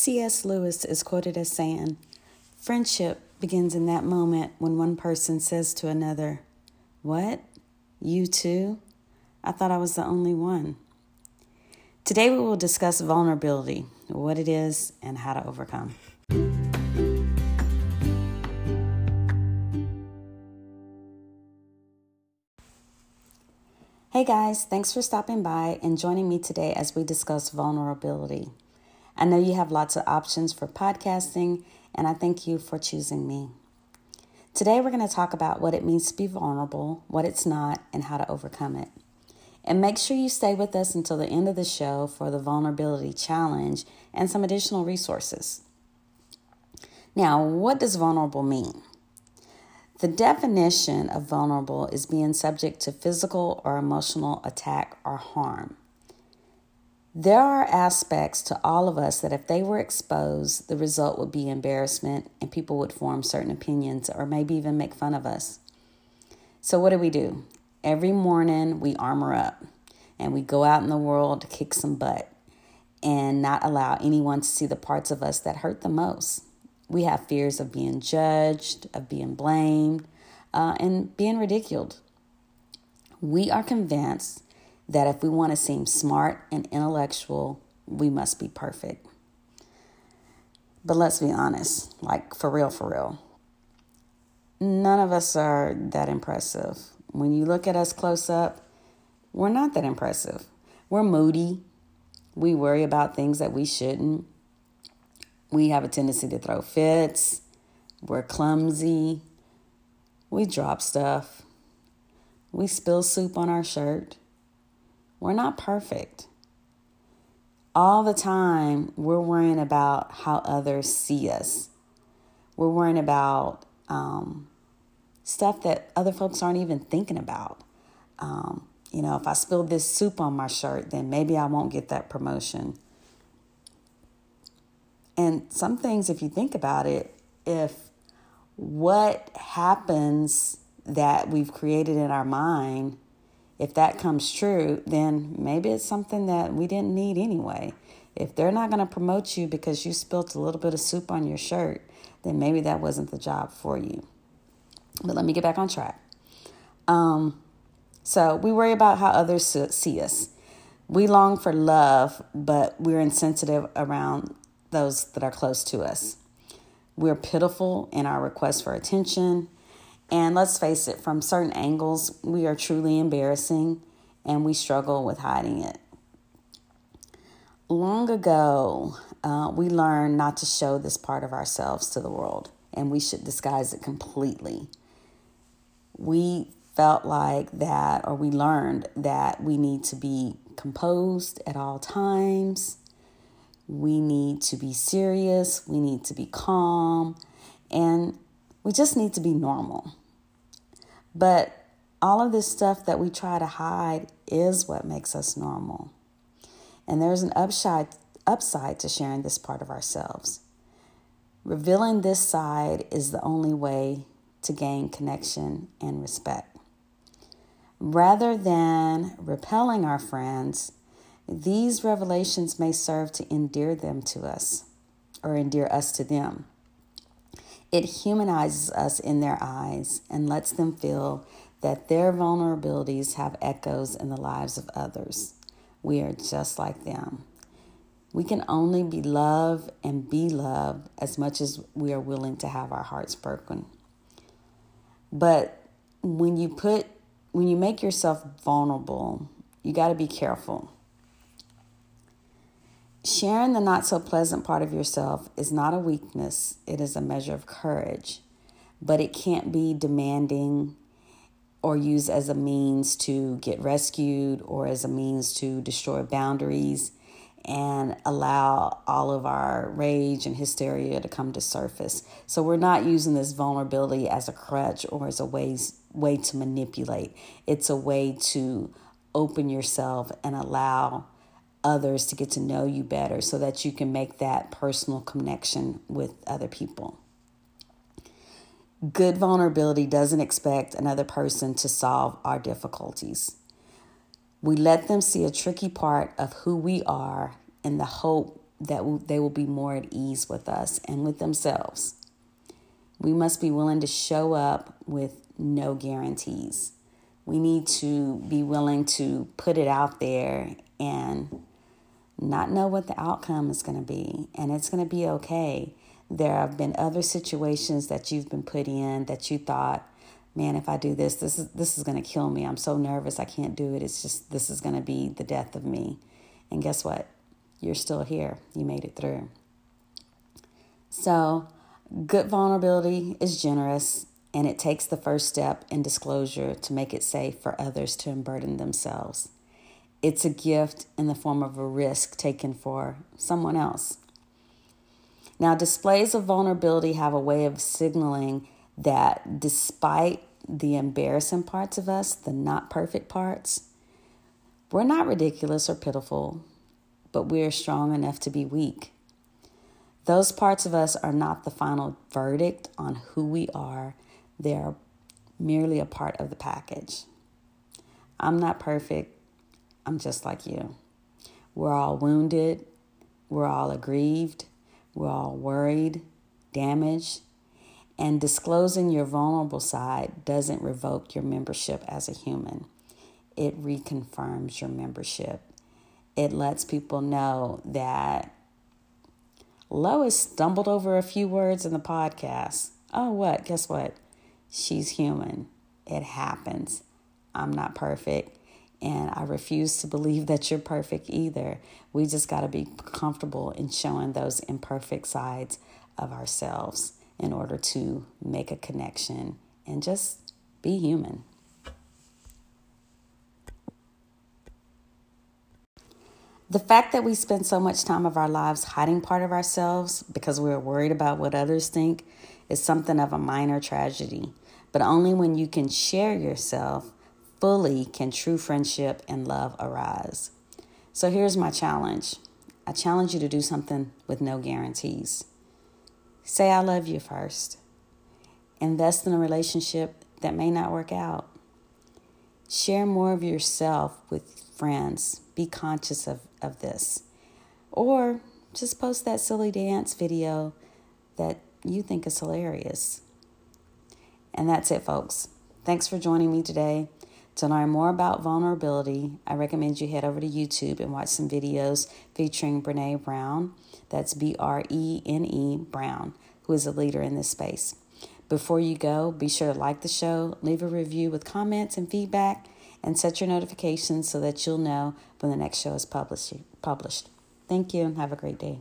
C.S. Lewis is quoted as saying, Friendship begins in that moment when one person says to another, What? You too? I thought I was the only one. Today we will discuss vulnerability, what it is, and how to overcome. Hey guys, thanks for stopping by and joining me today as we discuss vulnerability. I know you have lots of options for podcasting, and I thank you for choosing me. Today, we're going to talk about what it means to be vulnerable, what it's not, and how to overcome it. And make sure you stay with us until the end of the show for the vulnerability challenge and some additional resources. Now, what does vulnerable mean? The definition of vulnerable is being subject to physical or emotional attack or harm. There are aspects to all of us that if they were exposed, the result would be embarrassment and people would form certain opinions or maybe even make fun of us. So, what do we do? Every morning we armor up and we go out in the world to kick some butt and not allow anyone to see the parts of us that hurt the most. We have fears of being judged, of being blamed, uh, and being ridiculed. We are convinced that if we want to seem smart and intellectual, we must be perfect. But let's be honest, like for real, for real. None of us are that impressive. When you look at us close up, we're not that impressive. We're moody. We worry about things that we shouldn't. We have a tendency to throw fits. We're clumsy. We drop stuff. We spill soup on our shirt. We're not perfect. All the time, we're worrying about how others see us. We're worrying about um, stuff that other folks aren't even thinking about. Um, you know, if I spill this soup on my shirt, then maybe I won't get that promotion. And some things, if you think about it, if what happens that we've created in our mind if that comes true, then maybe it's something that we didn't need anyway. If they're not going to promote you because you spilt a little bit of soup on your shirt, then maybe that wasn't the job for you. But let me get back on track. Um, so we worry about how others see us. We long for love, but we're insensitive around those that are close to us. We're pitiful in our request for attention and let's face it, from certain angles, we are truly embarrassing and we struggle with hiding it. Long ago, uh, we learned not to show this part of ourselves to the world, and we should disguise it completely. We felt like that, or we learned that we need to be composed at all times. We need to be serious. We need to be calm. And we just need to be normal. But all of this stuff that we try to hide is what makes us normal. And there's an upside upside to sharing this part of ourselves. Revealing this side is the only way to gain connection and respect. Rather than repelling our friends, these revelations may serve to endear them to us or endear us to them. It humanizes us in their eyes and lets them feel that their vulnerabilities have echoes in the lives of others. We are just like them. We can only be loved and be loved as much as we are willing to have our hearts broken. But when you put when you make yourself vulnerable, you got to be careful Sharing the not so pleasant part of yourself is not a weakness, it is a measure of courage. But it can't be demanding or used as a means to get rescued or as a means to destroy boundaries and allow all of our rage and hysteria to come to surface. So we're not using this vulnerability as a crutch or as a way, way to manipulate. It's a way to open yourself and allow others to get to know you better so that you can make that personal connection with other people. Good vulnerability doesn't expect another person to solve our difficulties. We let them see a tricky part of who we are in the hope that they will be more at ease with us and with themselves. We must be willing to show up with no guarantees. We need to be willing to put it out there and not know what the outcome is going to be. And it's going to be okay. There have been other situations that you've been put in that you thought, man, if I do this, this is this is going to kill me. I'm so nervous I can't do it. It's just this is going to be the death of me. And guess what? You're still here. You made it through. So, good vulnerability is generous and it takes the first step in disclosure to make it safe for others to unburden themselves. It's a gift in the form of a risk taken for someone else. Now, displays of vulnerability have a way of signaling that despite the embarrassing parts of us, the not perfect parts, we're not ridiculous or pitiful, but we are strong enough to be weak. Those parts of us are not the final verdict on who we are, they are merely a part of the package. I'm not perfect, I'm just like you. We're all wounded, we're all aggrieved, we're all worried, damaged, and disclosing your vulnerable side doesn't revoke your membership as a human. It reconfirms your membership. It lets people know that Lois stumbled over a few words in the podcast. Oh, what? Guess what? She's human. It happens. I'm not perfect. And I refuse to believe that you're perfect either. We just got to be comfortable in showing those imperfect sides of ourselves in order to make a connection and just be human. The fact that we spend so much time of our lives hiding part of ourselves because we're worried about what others think is something of a minor tragedy. But only when you can share yourself fully can true friendship and love arise. So here's my challenge I challenge you to do something with no guarantees. Say, I love you first. Invest in a relationship that may not work out. Share more of yourself with friends. Be conscious of, of this. Or just post that silly dance video that you think is hilarious. And that's it, folks. Thanks for joining me today. To learn more about vulnerability, I recommend you head over to YouTube and watch some videos featuring Brene Brown. That's B R E N E Brown, who is a leader in this space. Before you go, be sure to like the show, leave a review with comments and feedback, and set your notifications so that you'll know when the next show is published. Published. Thank you and have a great day.